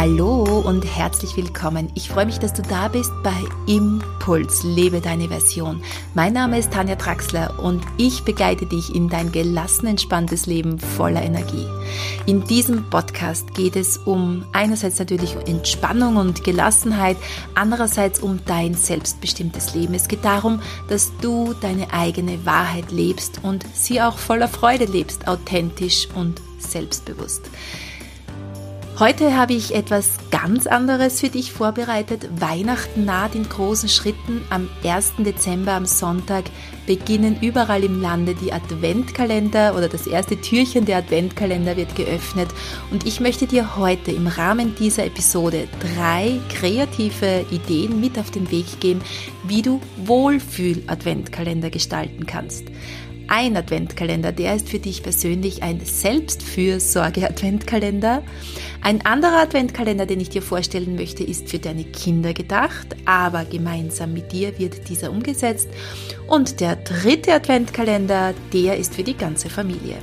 Hallo und herzlich willkommen. Ich freue mich, dass du da bist bei Impuls, lebe deine Version. Mein Name ist Tanja Traxler und ich begleite dich in dein gelassen, entspanntes Leben voller Energie. In diesem Podcast geht es um einerseits natürlich Entspannung und Gelassenheit, andererseits um dein selbstbestimmtes Leben. Es geht darum, dass du deine eigene Wahrheit lebst und sie auch voller Freude lebst, authentisch und selbstbewusst. Heute habe ich etwas ganz anderes für dich vorbereitet. Weihnachten naht in großen Schritten. Am 1. Dezember, am Sonntag, beginnen überall im Lande die Adventkalender oder das erste Türchen der Adventkalender wird geöffnet. Und ich möchte dir heute im Rahmen dieser Episode drei kreative Ideen mit auf den Weg geben, wie du Wohlfühl-Adventkalender gestalten kannst ein Adventkalender, der ist für dich persönlich ein Selbstfürsorge-Adventkalender. Ein anderer Adventkalender, den ich dir vorstellen möchte, ist für deine Kinder gedacht, aber gemeinsam mit dir wird dieser umgesetzt. Und der dritte Adventkalender, der ist für die ganze Familie.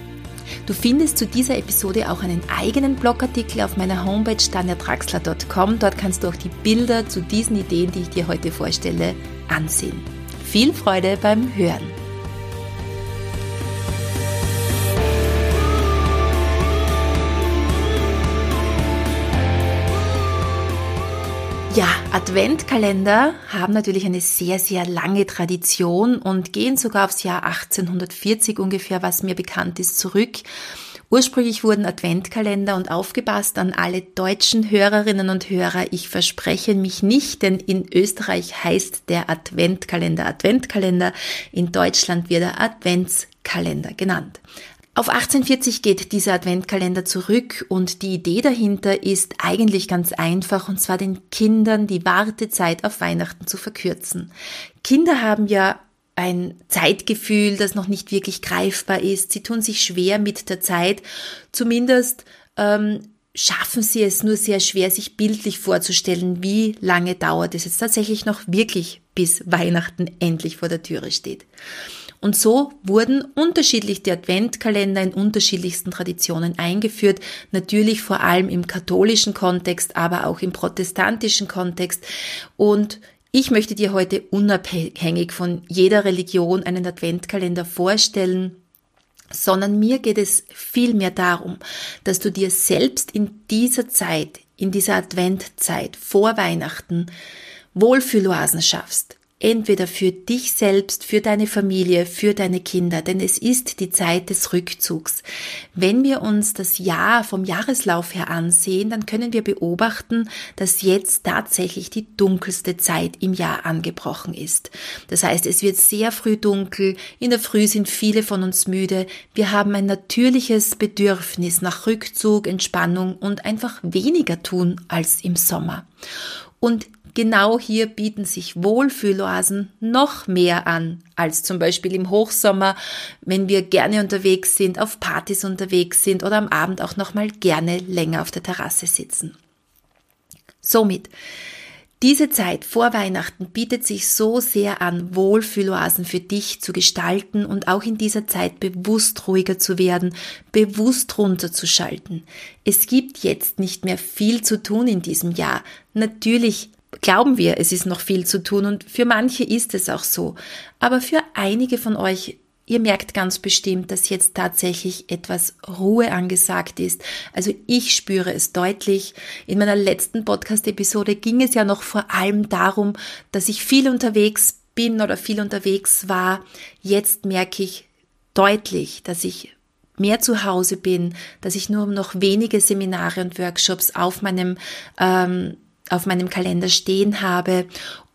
Du findest zu dieser Episode auch einen eigenen Blogartikel auf meiner Homepage tanjatraxler.com. Dort kannst du auch die Bilder zu diesen Ideen, die ich dir heute vorstelle, ansehen. Viel Freude beim Hören! Ja, Adventkalender haben natürlich eine sehr, sehr lange Tradition und gehen sogar aufs Jahr 1840 ungefähr, was mir bekannt ist, zurück. Ursprünglich wurden Adventkalender und aufgepasst an alle deutschen Hörerinnen und Hörer. Ich verspreche mich nicht, denn in Österreich heißt der Adventkalender Adventkalender. In Deutschland wird er Adventskalender genannt. Auf 1840 geht dieser Adventkalender zurück und die Idee dahinter ist eigentlich ganz einfach und zwar den Kindern die Wartezeit auf Weihnachten zu verkürzen. Kinder haben ja ein Zeitgefühl, das noch nicht wirklich greifbar ist. Sie tun sich schwer mit der Zeit. Zumindest ähm, schaffen sie es nur sehr schwer, sich bildlich vorzustellen, wie lange dauert es jetzt tatsächlich noch wirklich, bis Weihnachten endlich vor der Türe steht. Und so wurden unterschiedlich die Adventkalender in unterschiedlichsten Traditionen eingeführt, natürlich vor allem im katholischen Kontext, aber auch im protestantischen Kontext. Und ich möchte dir heute unabhängig von jeder Religion einen Adventkalender vorstellen, sondern mir geht es vielmehr darum, dass du dir selbst in dieser Zeit, in dieser Adventzeit vor Weihnachten Wohlfühloasen schaffst, entweder für dich selbst, für deine Familie, für deine Kinder, denn es ist die Zeit des Rückzugs. Wenn wir uns das Jahr vom Jahreslauf her ansehen, dann können wir beobachten, dass jetzt tatsächlich die dunkelste Zeit im Jahr angebrochen ist. Das heißt, es wird sehr früh dunkel, in der Früh sind viele von uns müde, wir haben ein natürliches Bedürfnis nach Rückzug, Entspannung und einfach weniger tun als im Sommer. Und Genau hier bieten sich Wohlfühloasen noch mehr an als zum Beispiel im Hochsommer, wenn wir gerne unterwegs sind, auf Partys unterwegs sind oder am Abend auch noch mal gerne länger auf der Terrasse sitzen. Somit diese Zeit vor Weihnachten bietet sich so sehr an, Wohlfühloasen für dich zu gestalten und auch in dieser Zeit bewusst ruhiger zu werden, bewusst runterzuschalten. Es gibt jetzt nicht mehr viel zu tun in diesem Jahr. Natürlich glauben wir, es ist noch viel zu tun und für manche ist es auch so. Aber für einige von euch, ihr merkt ganz bestimmt, dass jetzt tatsächlich etwas Ruhe angesagt ist. Also ich spüre es deutlich. In meiner letzten Podcast-Episode ging es ja noch vor allem darum, dass ich viel unterwegs bin oder viel unterwegs war. Jetzt merke ich deutlich, dass ich mehr zu Hause bin, dass ich nur noch wenige Seminare und Workshops auf meinem ähm, auf meinem Kalender stehen habe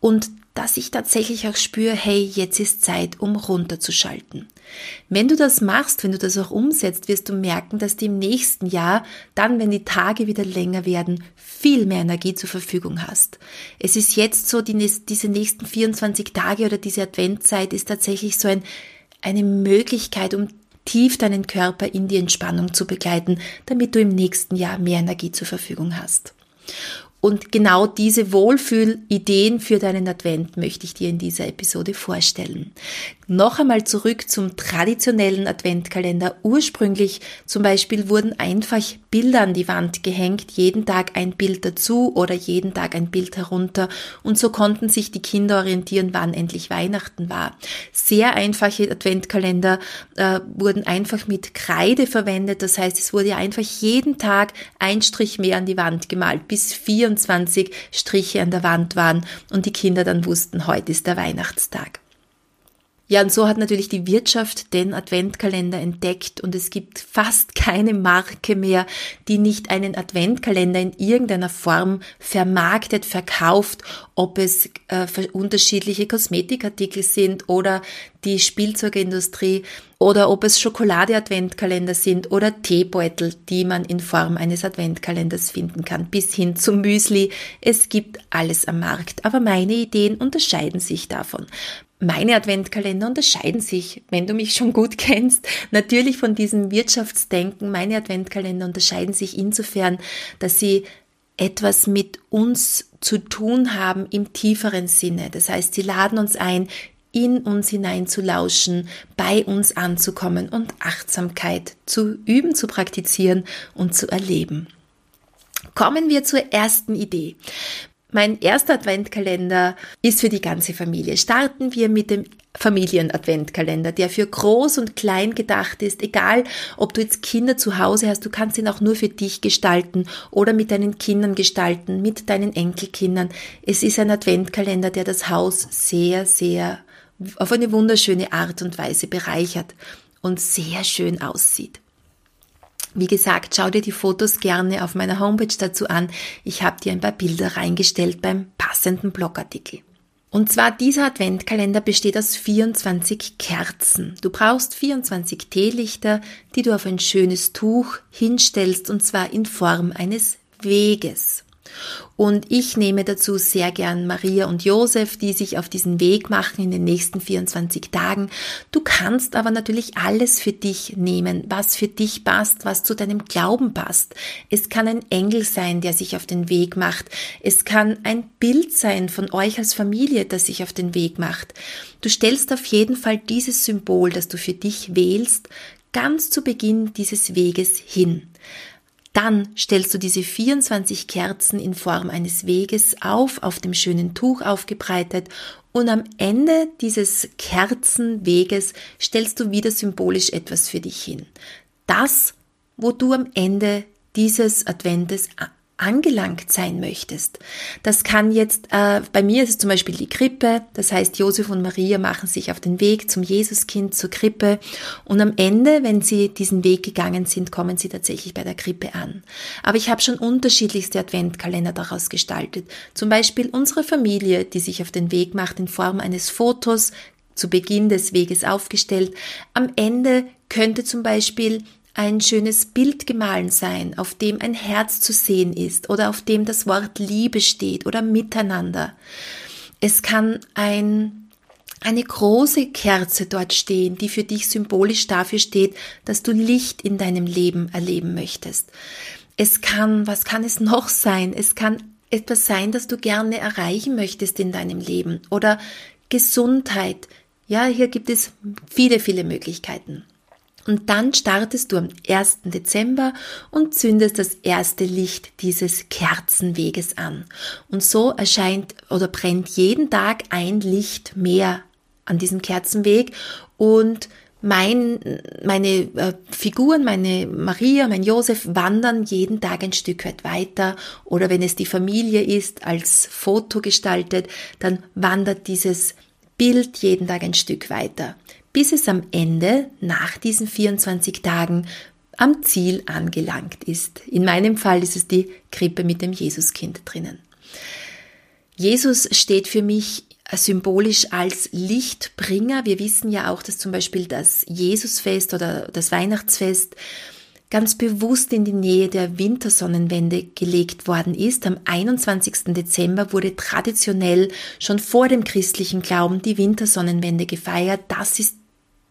und dass ich tatsächlich auch spüre, hey, jetzt ist Zeit, um runterzuschalten. Wenn du das machst, wenn du das auch umsetzt, wirst du merken, dass du im nächsten Jahr, dann, wenn die Tage wieder länger werden, viel mehr Energie zur Verfügung hast. Es ist jetzt so, die, diese nächsten 24 Tage oder diese Adventzeit ist tatsächlich so ein, eine Möglichkeit, um tief deinen Körper in die Entspannung zu begleiten, damit du im nächsten Jahr mehr Energie zur Verfügung hast. Und genau diese Wohlfühlideen für deinen Advent möchte ich dir in dieser Episode vorstellen. Noch einmal zurück zum traditionellen Adventkalender. Ursprünglich zum Beispiel wurden einfach Bilder an die Wand gehängt, jeden Tag ein Bild dazu oder jeden Tag ein Bild herunter und so konnten sich die Kinder orientieren, wann endlich Weihnachten war. Sehr einfache Adventkalender äh, wurden einfach mit Kreide verwendet, das heißt, es wurde einfach jeden Tag ein Strich mehr an die Wand gemalt, bis 24 Striche an der Wand waren und die Kinder dann wussten, heute ist der Weihnachtstag. Ja, und so hat natürlich die Wirtschaft den Adventkalender entdeckt und es gibt fast keine Marke mehr, die nicht einen Adventkalender in irgendeiner Form vermarktet, verkauft, ob es äh, unterschiedliche Kosmetikartikel sind oder die Spielzeugindustrie oder ob es Schokolade-Adventkalender sind oder Teebeutel, die man in Form eines Adventkalenders finden kann, bis hin zum Müsli. Es gibt alles am Markt, aber meine Ideen unterscheiden sich davon. Meine Adventkalender unterscheiden sich, wenn du mich schon gut kennst, natürlich von diesem Wirtschaftsdenken. Meine Adventkalender unterscheiden sich insofern, dass sie etwas mit uns zu tun haben im tieferen Sinne. Das heißt, sie laden uns ein, in uns hinein zu lauschen, bei uns anzukommen und Achtsamkeit zu üben, zu praktizieren und zu erleben. Kommen wir zur ersten Idee. Mein erster Adventkalender ist für die ganze Familie. Starten wir mit dem Familien-Adventkalender, der für groß und klein gedacht ist. Egal, ob du jetzt Kinder zu Hause hast, du kannst ihn auch nur für dich gestalten oder mit deinen Kindern gestalten, mit deinen Enkelkindern. Es ist ein Adventkalender, der das Haus sehr, sehr auf eine wunderschöne Art und Weise bereichert und sehr schön aussieht. Wie gesagt, schau dir die Fotos gerne auf meiner Homepage dazu an. Ich habe dir ein paar Bilder reingestellt beim passenden Blogartikel. Und zwar dieser Adventkalender besteht aus 24 Kerzen. Du brauchst 24 Teelichter, die du auf ein schönes Tuch hinstellst und zwar in Form eines Weges. Und ich nehme dazu sehr gern Maria und Josef, die sich auf diesen Weg machen in den nächsten 24 Tagen. Du kannst aber natürlich alles für dich nehmen, was für dich passt, was zu deinem Glauben passt. Es kann ein Engel sein, der sich auf den Weg macht. Es kann ein Bild sein von euch als Familie, das sich auf den Weg macht. Du stellst auf jeden Fall dieses Symbol, das du für dich wählst, ganz zu Beginn dieses Weges hin. Dann stellst du diese 24 Kerzen in Form eines Weges auf, auf dem schönen Tuch aufgebreitet und am Ende dieses Kerzenweges stellst du wieder symbolisch etwas für dich hin. Das, wo du am Ende dieses Adventes angelangt sein möchtest. Das kann jetzt, äh, bei mir ist es zum Beispiel die Krippe, das heißt Josef und Maria machen sich auf den Weg zum Jesuskind, zur Krippe und am Ende, wenn sie diesen Weg gegangen sind, kommen sie tatsächlich bei der Krippe an. Aber ich habe schon unterschiedlichste Adventkalender daraus gestaltet. Zum Beispiel unsere Familie, die sich auf den Weg macht in Form eines Fotos, zu Beginn des Weges aufgestellt. Am Ende könnte zum Beispiel ein schönes Bild gemahlen sein, auf dem ein Herz zu sehen ist oder auf dem das Wort Liebe steht oder Miteinander. Es kann ein, eine große Kerze dort stehen, die für dich symbolisch dafür steht, dass du Licht in deinem Leben erleben möchtest. Es kann, was kann es noch sein? Es kann etwas sein, das du gerne erreichen möchtest in deinem Leben oder Gesundheit. Ja, hier gibt es viele, viele Möglichkeiten. Und dann startest du am 1. Dezember und zündest das erste Licht dieses Kerzenweges an. Und so erscheint oder brennt jeden Tag ein Licht mehr an diesem Kerzenweg und mein, meine äh, Figuren, meine Maria, mein Josef wandern jeden Tag ein Stück weit weiter oder wenn es die Familie ist, als Foto gestaltet, dann wandert dieses Bild jeden Tag ein Stück weiter bis es am Ende nach diesen 24 Tagen am Ziel angelangt ist. In meinem Fall ist es die Krippe mit dem Jesuskind drinnen. Jesus steht für mich symbolisch als Lichtbringer. Wir wissen ja auch, dass zum Beispiel das Jesusfest oder das Weihnachtsfest ganz bewusst in die Nähe der Wintersonnenwende gelegt worden ist. Am 21. Dezember wurde traditionell schon vor dem christlichen Glauben die Wintersonnenwende gefeiert. Das ist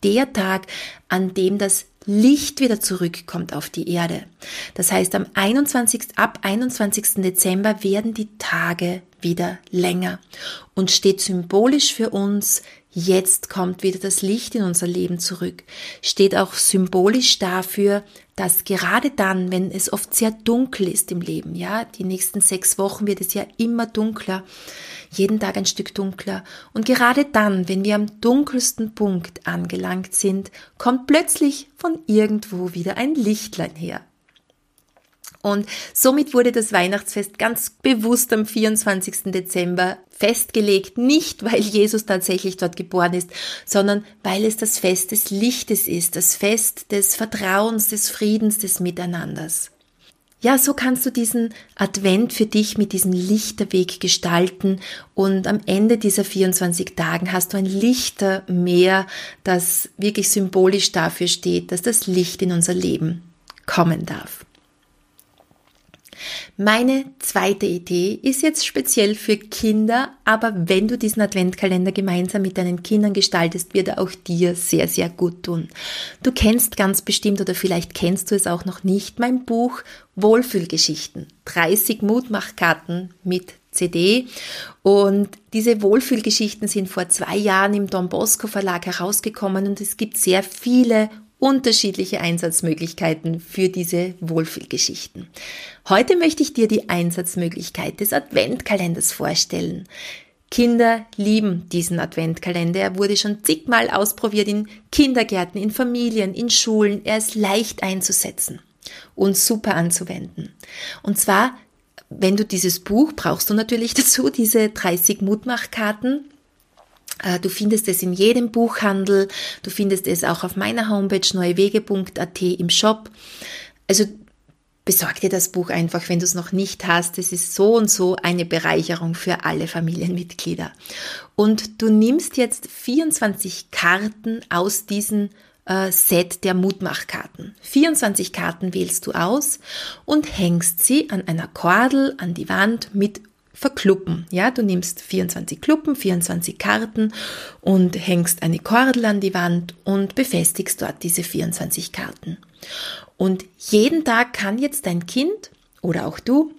der Tag, an dem das Licht wieder zurückkommt auf die Erde. Das heißt, am 21. ab 21. Dezember werden die Tage wieder länger und steht symbolisch für uns jetzt kommt wieder das Licht in unser Leben zurück, steht auch symbolisch dafür, dass gerade dann, wenn es oft sehr dunkel ist im Leben, ja, die nächsten sechs Wochen wird es ja immer dunkler, jeden Tag ein Stück dunkler. Und gerade dann, wenn wir am dunkelsten Punkt angelangt sind, kommt plötzlich von irgendwo wieder ein Lichtlein her. Und somit wurde das Weihnachtsfest ganz bewusst am 24. Dezember festgelegt, nicht weil Jesus tatsächlich dort geboren ist, sondern weil es das Fest des Lichtes ist, das Fest des Vertrauens, des Friedens, des Miteinanders. Ja, so kannst du diesen Advent für dich mit diesem Lichterweg gestalten und am Ende dieser 24 Tagen hast du ein Lichtermeer, das wirklich symbolisch dafür steht, dass das Licht in unser Leben kommen darf. Meine zweite Idee ist jetzt speziell für Kinder, aber wenn du diesen Adventkalender gemeinsam mit deinen Kindern gestaltest, wird er auch dir sehr, sehr gut tun. Du kennst ganz bestimmt oder vielleicht kennst du es auch noch nicht, mein Buch Wohlfühlgeschichten. 30 Mutmachkarten mit CD. Und diese Wohlfühlgeschichten sind vor zwei Jahren im Don Bosco Verlag herausgekommen und es gibt sehr viele unterschiedliche Einsatzmöglichkeiten für diese Wohlfühlgeschichten. Heute möchte ich dir die Einsatzmöglichkeit des Adventkalenders vorstellen. Kinder lieben diesen Adventkalender. Er wurde schon zigmal ausprobiert in Kindergärten, in Familien, in Schulen. Er ist leicht einzusetzen und super anzuwenden. Und zwar, wenn du dieses Buch brauchst du natürlich dazu diese 30 Mutmachkarten du findest es in jedem Buchhandel, du findest es auch auf meiner Homepage neuewege.at im Shop. Also besorg dir das Buch einfach, wenn du es noch nicht hast. Es ist so und so eine Bereicherung für alle Familienmitglieder. Und du nimmst jetzt 24 Karten aus diesem äh, Set der Mutmachkarten. 24 Karten wählst du aus und hängst sie an einer Kordel an die Wand mit verkluppen. Ja, du nimmst 24 Kluppen, 24 Karten und hängst eine Kordel an die Wand und befestigst dort diese 24 Karten. Und jeden Tag kann jetzt dein Kind oder auch du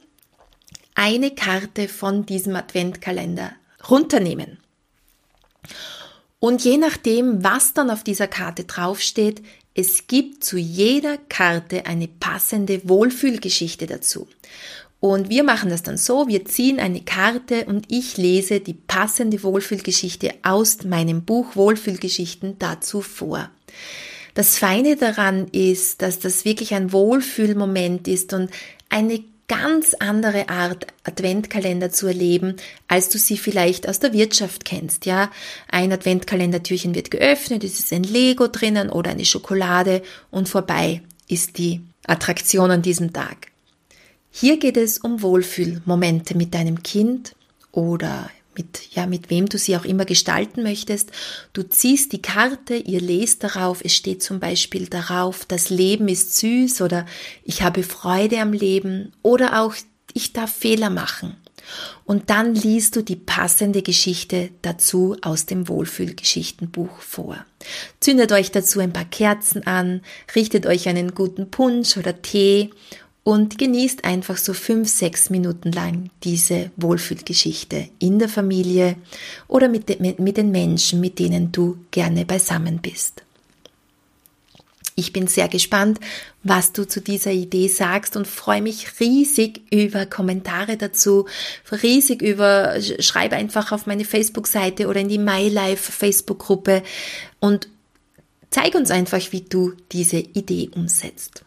eine Karte von diesem Adventkalender runternehmen. Und je nachdem, was dann auf dieser Karte draufsteht, es gibt zu jeder Karte eine passende Wohlfühlgeschichte dazu. Und wir machen das dann so, wir ziehen eine Karte und ich lese die passende Wohlfühlgeschichte aus meinem Buch Wohlfühlgeschichten dazu vor. Das Feine daran ist, dass das wirklich ein Wohlfühlmoment ist und eine ganz andere Art Adventkalender zu erleben, als du sie vielleicht aus der Wirtschaft kennst, ja. Ein Adventkalendertürchen wird geöffnet, es ist ein Lego drinnen oder eine Schokolade und vorbei ist die Attraktion an diesem Tag. Hier geht es um Wohlfühlmomente mit deinem Kind oder mit, ja, mit wem du sie auch immer gestalten möchtest. Du ziehst die Karte, ihr lest darauf, es steht zum Beispiel darauf, das Leben ist süß oder ich habe Freude am Leben oder auch ich darf Fehler machen. Und dann liest du die passende Geschichte dazu aus dem Wohlfühlgeschichtenbuch vor. Zündet euch dazu ein paar Kerzen an, richtet euch einen guten Punsch oder Tee und genießt einfach so fünf, sechs Minuten lang diese Wohlfühlgeschichte in der Familie oder mit, de, mit den Menschen, mit denen du gerne beisammen bist. Ich bin sehr gespannt, was du zu dieser Idee sagst und freue mich riesig über Kommentare dazu, riesig über, schreib einfach auf meine Facebook-Seite oder in die MyLife Facebook-Gruppe und zeig uns einfach, wie du diese Idee umsetzt.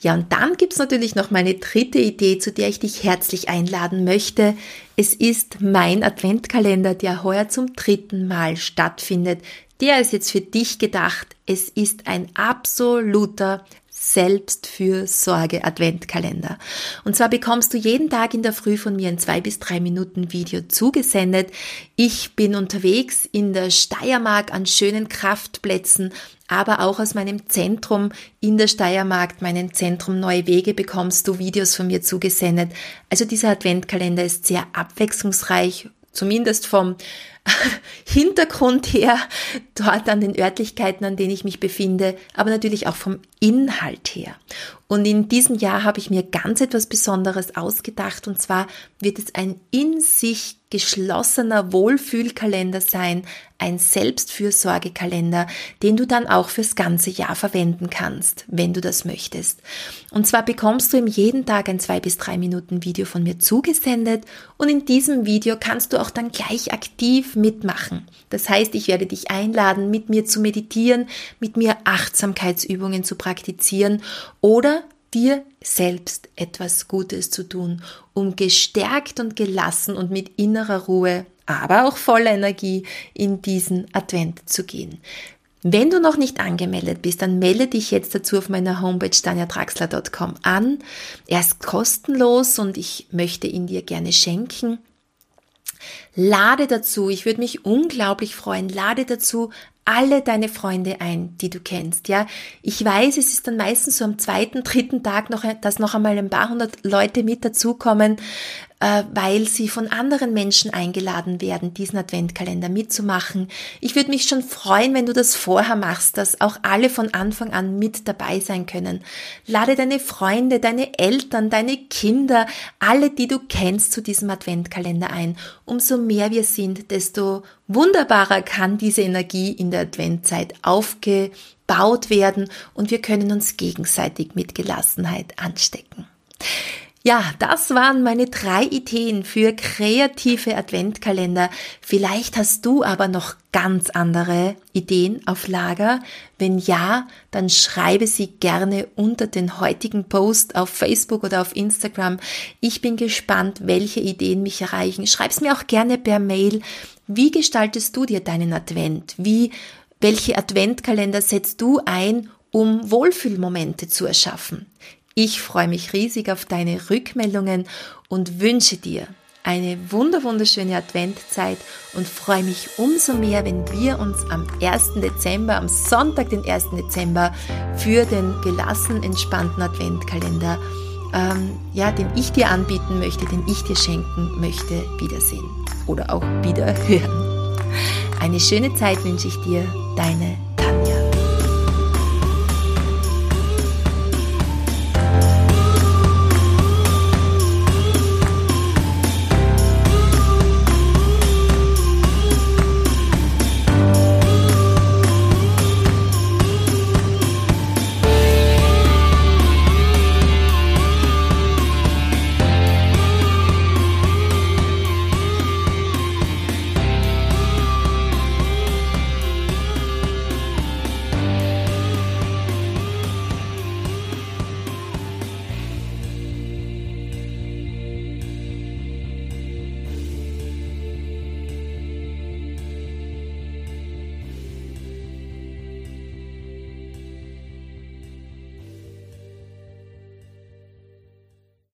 Ja, und dann gibt's natürlich noch meine dritte Idee, zu der ich dich herzlich einladen möchte. Es ist mein Adventkalender, der heuer zum dritten Mal stattfindet. Der ist jetzt für dich gedacht. Es ist ein absoluter Selbstfürsorge Adventkalender. Und zwar bekommst du jeden Tag in der Früh von mir ein zwei bis drei Minuten Video zugesendet. Ich bin unterwegs in der Steiermark an schönen Kraftplätzen, aber auch aus meinem Zentrum in der Steiermark, meinem Zentrum Neue Wege bekommst du Videos von mir zugesendet. Also dieser Adventkalender ist sehr abwechslungsreich, zumindest vom Hintergrund her, dort an den Örtlichkeiten, an denen ich mich befinde, aber natürlich auch vom Inhalt her. Und in diesem Jahr habe ich mir ganz etwas Besonderes ausgedacht und zwar wird es ein in sich geschlossener Wohlfühlkalender sein, ein Selbstfürsorgekalender, den du dann auch fürs ganze Jahr verwenden kannst, wenn du das möchtest. Und zwar bekommst du im jeden Tag ein zwei bis drei Minuten Video von mir zugesendet und in diesem Video kannst du auch dann gleich aktiv mitmachen. Das heißt, ich werde dich einladen, mit mir zu meditieren, mit mir Achtsamkeitsübungen zu praktizieren oder dir selbst etwas Gutes zu tun, um gestärkt und gelassen und mit innerer Ruhe, aber auch voller Energie in diesen Advent zu gehen. Wenn du noch nicht angemeldet bist, dann melde dich jetzt dazu auf meiner Homepage danjatraxler.com an. Er ist kostenlos und ich möchte ihn dir gerne schenken. Lade dazu, ich würde mich unglaublich freuen, lade dazu alle deine Freunde ein, die du kennst, ja. Ich weiß, es ist dann meistens so am zweiten, dritten Tag noch, dass noch einmal ein paar hundert Leute mit dazukommen, äh, weil sie von anderen Menschen eingeladen werden, diesen Adventkalender mitzumachen. Ich würde mich schon freuen, wenn du das vorher machst, dass auch alle von Anfang an mit dabei sein können. Lade deine Freunde, deine Eltern, deine Kinder, alle, die du kennst, zu diesem Adventkalender ein. Umso mehr wir sind, desto wunderbarer kann diese Energie in der Adventzeit aufgebaut werden und wir können uns gegenseitig mit Gelassenheit anstecken. Ja, das waren meine drei Ideen für kreative Adventkalender. Vielleicht hast du aber noch ganz andere Ideen auf Lager. Wenn ja, dann schreibe sie gerne unter den heutigen Post auf Facebook oder auf Instagram. Ich bin gespannt, welche Ideen mich erreichen. Schreib's mir auch gerne per Mail. Wie gestaltest du dir deinen Advent? Wie, welche Adventkalender setzt du ein, um Wohlfühlmomente zu erschaffen? Ich freue mich riesig auf deine Rückmeldungen und wünsche dir eine wunder wunderschöne Adventzeit und freue mich umso mehr, wenn wir uns am 1. Dezember, am Sonntag, den 1. Dezember, für den gelassen entspannten Adventkalender, ähm, ja, den ich dir anbieten möchte, den ich dir schenken möchte, wiedersehen oder auch wieder hören. Eine schöne Zeit wünsche ich dir, deine